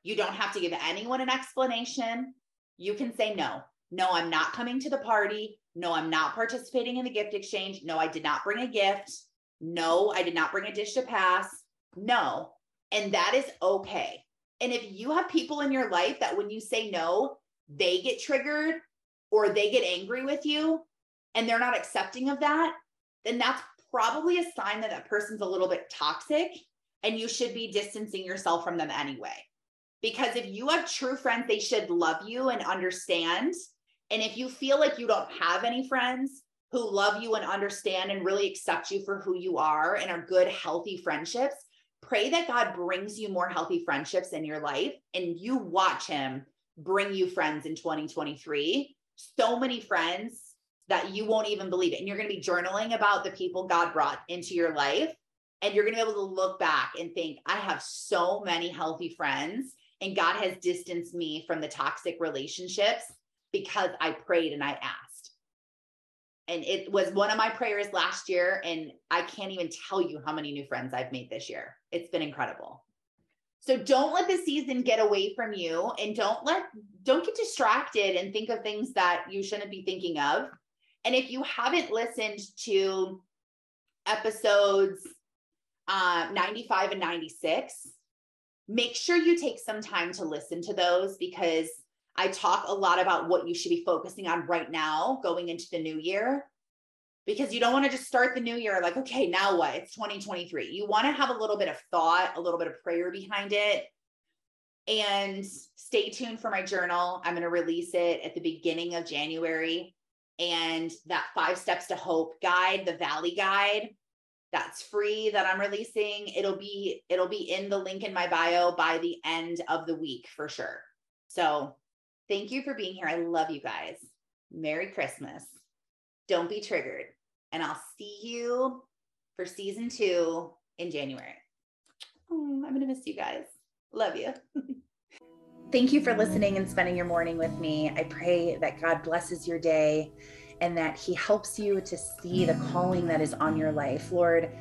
You don't have to give anyone an explanation. You can say no. No, I'm not coming to the party. No, I'm not participating in the gift exchange. No, I did not bring a gift. No, I did not bring a dish to pass. No. And that is okay. And if you have people in your life that when you say no, they get triggered or they get angry with you and they're not accepting of that, then that's probably a sign that that person's a little bit toxic and you should be distancing yourself from them anyway. Because if you have true friends, they should love you and understand and if you feel like you don't have any friends who love you and understand and really accept you for who you are and are good, healthy friendships, pray that God brings you more healthy friendships in your life and you watch Him bring you friends in 2023. So many friends that you won't even believe it. And you're going to be journaling about the people God brought into your life. And you're going to be able to look back and think, I have so many healthy friends, and God has distanced me from the toxic relationships because I prayed and I asked. And it was one of my prayers last year. And I can't even tell you how many new friends I've made this year. It's been incredible. So don't let the season get away from you and don't let, don't get distracted and think of things that you shouldn't be thinking of. And if you haven't listened to episodes uh, 95 and 96, make sure you take some time to listen to those because I talk a lot about what you should be focusing on right now going into the new year because you don't want to just start the new year like, okay, now what? It's 2023. You want to have a little bit of thought, a little bit of prayer behind it. And stay tuned for my journal. I'm going to release it at the beginning of January. And that five steps to hope guide, the valley guide, that's free that I'm releasing. It'll be it'll be in the link in my bio by the end of the week for sure. So Thank you for being here. I love you guys. Merry Christmas. Don't be triggered. And I'll see you for season two in January. Oh, I'm going to miss you guys. Love you. Thank you for listening and spending your morning with me. I pray that God blesses your day and that He helps you to see the calling that is on your life. Lord,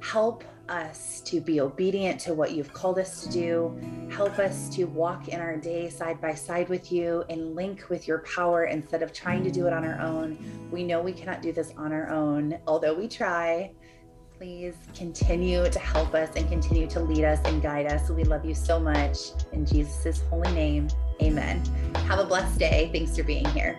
help us to be obedient to what you've called us to do. Help us to walk in our day side by side with you and link with your power instead of trying to do it on our own. We know we cannot do this on our own, although we try. Please continue to help us and continue to lead us and guide us. We love you so much. In Jesus' holy name, amen. Have a blessed day. Thanks for being here.